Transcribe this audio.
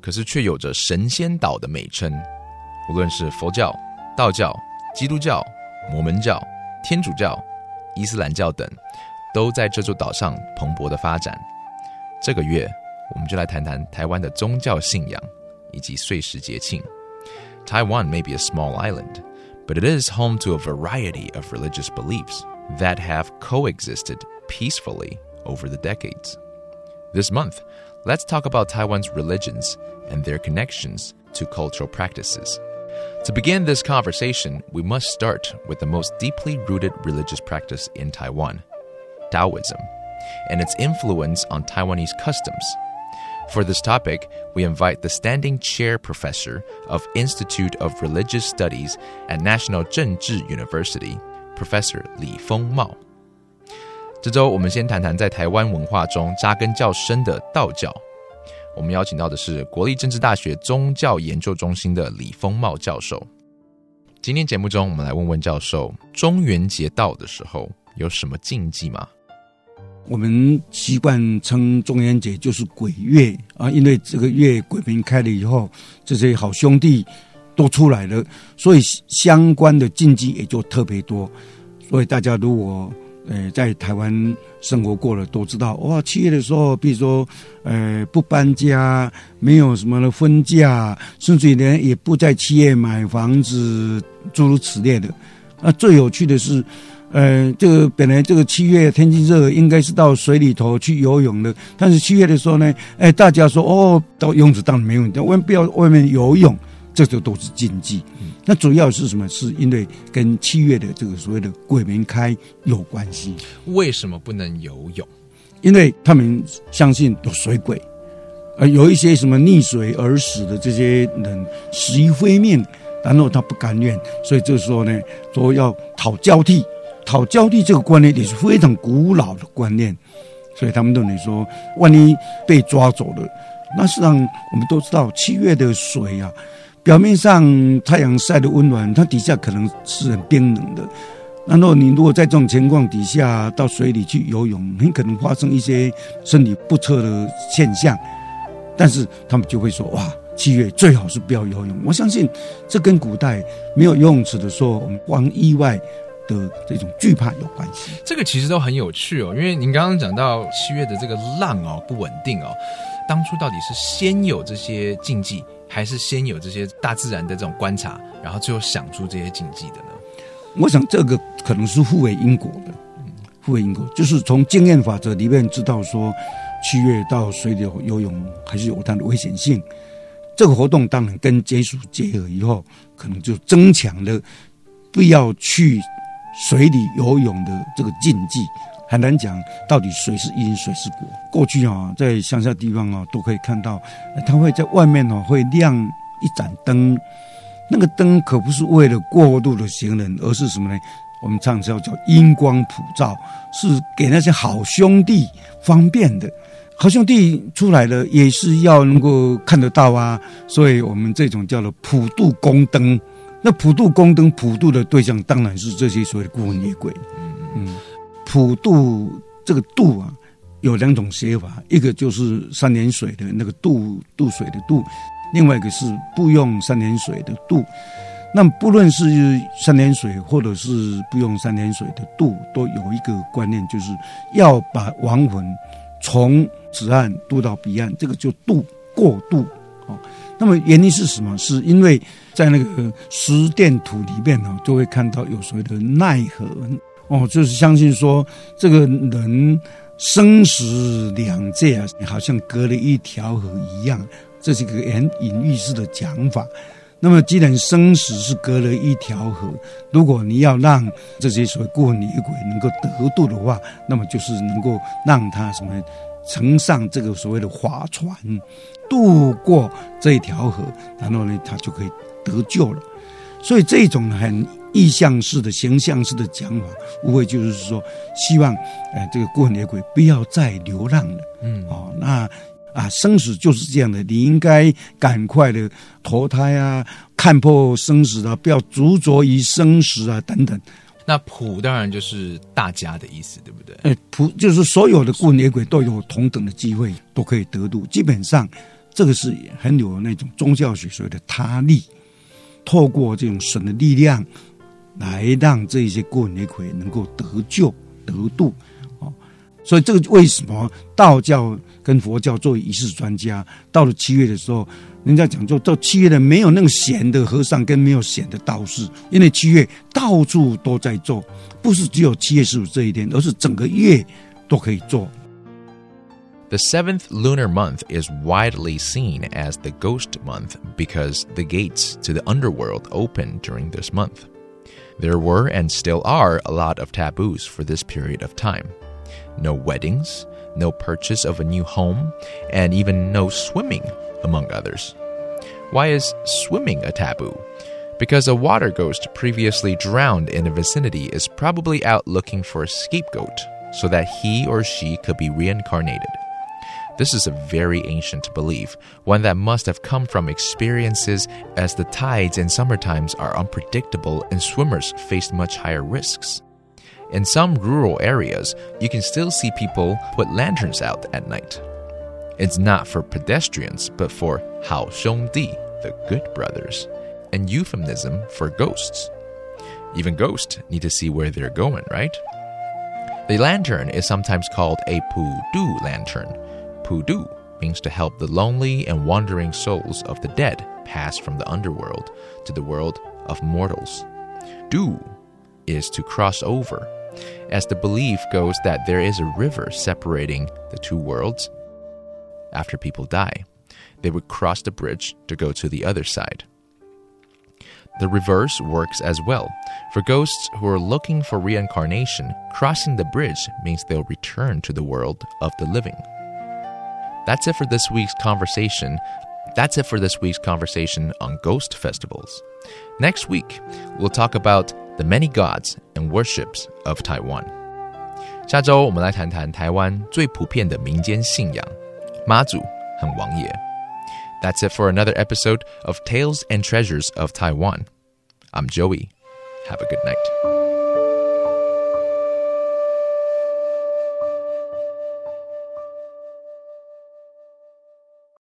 可是却有着神仙岛的美称。无论是佛教、道教、基督教、摩门教、天主教、伊斯兰教等，都在这座岛上蓬勃的发展。这个月，我们就来谈谈台湾的宗教信仰以及岁时节庆。Taiwan may be a small island, but it is home to a variety of religious beliefs that have coexisted peacefully over the decades. This month, let's talk about Taiwan's religions and their connections to cultural practices. To begin this conversation, we must start with the most deeply rooted religious practice in Taiwan Taoism and its influence on Taiwanese customs. For this topic, we invite the standing chair professor of Institute of Religious Studies at National Zhengzhi University, Professor Li Fengmao. 这周我们先谈谈在台湾文化中扎根较深的道教。我们邀请到的是国立政治大学宗教研究中心的李丰茂教授。今天节目中，我们来问问教授：中元节到的时候有什么禁忌吗？我们习惯称中元节就是鬼月啊，因为这个月鬼门开了以后，这些好兄弟都出来了，所以相关的禁忌也就特别多。所以大家如果呃在台湾生活过了，都知道哇，七月的时候，比如说呃不搬家，没有什么的婚嫁，甚至连也不在七月买房子，诸如此类的。那最有趣的是。呃，这个本来这个七月天气热，应该是到水里头去游泳的。但是七月的时候呢，哎，大家说哦，到泳池当然没问题，我们不要外面游泳，这就都是禁忌。那主要是什么？是因为跟七月的这个所谓的鬼门开有关系。为什么不能游泳？因为他们相信有水鬼，呃，有一些什么溺水而死的这些人死于非命，然后他不甘愿，所以这时候呢，说要讨交替。讨交替这个观念也是非常古老的观念，所以他们认为说，万一被抓走了，那实际上我们都知道，七月的水啊，表面上太阳晒的温暖，它底下可能是很冰冷的。然后你如果在这种情况底下到水里去游泳，很可能发生一些身体不测的现象。但是他们就会说，哇，七月最好是不要游泳。我相信这跟古代没有游泳池的时候，我们防意外。的这种惧怕有关系，这个其实都很有趣哦。因为您刚刚讲到七月的这个浪哦不稳定哦，当初到底是先有这些禁忌，还是先有这些大自然的这种观察，然后最后想出这些禁忌的呢？我想这个可能是互为因果的，互为因果就是从经验法则里面知道说，七月到水里游泳还是有它的危险性。这个活动当然跟解暑结合以后，可能就增强了不要去。水里游泳的这个禁忌很难讲，到底谁是因谁是果。过去啊，在乡下地方啊，都可以看到，他会在外面哦会亮一盏灯，那个灯可不是为了过度的行人，而是什么呢？我们唱叫叫阴光普照，是给那些好兄弟方便的。好兄弟出来了，也是要能够看得到啊，所以我们这种叫做普渡宫灯。那普渡宫灯普渡的对象当然是这些所谓孤魂野鬼。嗯嗯，普渡这个渡啊，有两种写法，一个就是三点水的那个渡渡水的渡，另外一个是不用三点水的渡。那不论是三点水或者是不用三点水的渡，都有一个观念，就是要把亡魂从此岸渡到彼岸，这个就渡过渡。哦，那么原因是什么？是因为在那个十殿图里面呢，就会看到有所谓的奈何哦，就是相信说这个人生死两界啊，好像隔了一条河一样，这是个很隐喻式的讲法。那么既然生死是隔了一条河，如果你要让这些所谓过女鬼能够得度的话，那么就是能够让他什么？乘上这个所谓的划船，渡过这一条河，然后呢，他就可以得救了。所以这种很意象式的、形象式的讲法，无非就是说，希望，呃，这个孤魂野鬼不要再流浪了。嗯，哦，那啊，生死就是这样的，你应该赶快的投胎啊，看破生死啊，不要执着于生死啊，等等。那普当然就是大家的意思，对不对？哎，普就是所有的孤魂野鬼都有同等的机会，都可以得度。基本上，这个是很有那种宗教学所谓的他力。透过这种神的力量，来让这些孤魂野鬼能够得救得度，哦，所以这个为什么道教跟佛教作为仪式专家，到了七月的时候，人家讲说到七月的没有那个闲的和尚跟没有闲的道士，因为七月到处都在做，不是只有七月十五这一天，而是整个月都可以做。The seventh lunar month is widely seen as the ghost month because the gates to the underworld open during this month. There were and still are a lot of taboos for this period of time. No weddings, no purchase of a new home, and even no swimming, among others. Why is swimming a taboo? Because a water ghost previously drowned in a vicinity is probably out looking for a scapegoat so that he or she could be reincarnated. This is a very ancient belief, one that must have come from experiences as the tides in summer times are unpredictable and swimmers face much higher risks. In some rural areas, you can still see people put lanterns out at night. It's not for pedestrians, but for Hao Di, the good brothers, and euphemism for ghosts. Even ghosts need to see where they're going, right? The lantern is sometimes called a Pudu lantern, Pudu means to help the lonely and wandering souls of the dead pass from the underworld to the world of mortals. Du is to cross over, as the belief goes that there is a river separating the two worlds. After people die, they would cross the bridge to go to the other side. The reverse works as well. For ghosts who are looking for reincarnation, crossing the bridge means they'll return to the world of the living. That's it for this week's conversation. That's it for this week's conversation on ghost festivals. Next week, we'll talk about the many gods and worships of Taiwan. 下周我们来谈谈台湾最普遍的民间信仰——妈祖和王爷。That's it for another episode of Tales and Treasures of Taiwan. I'm Joey. Have a good night.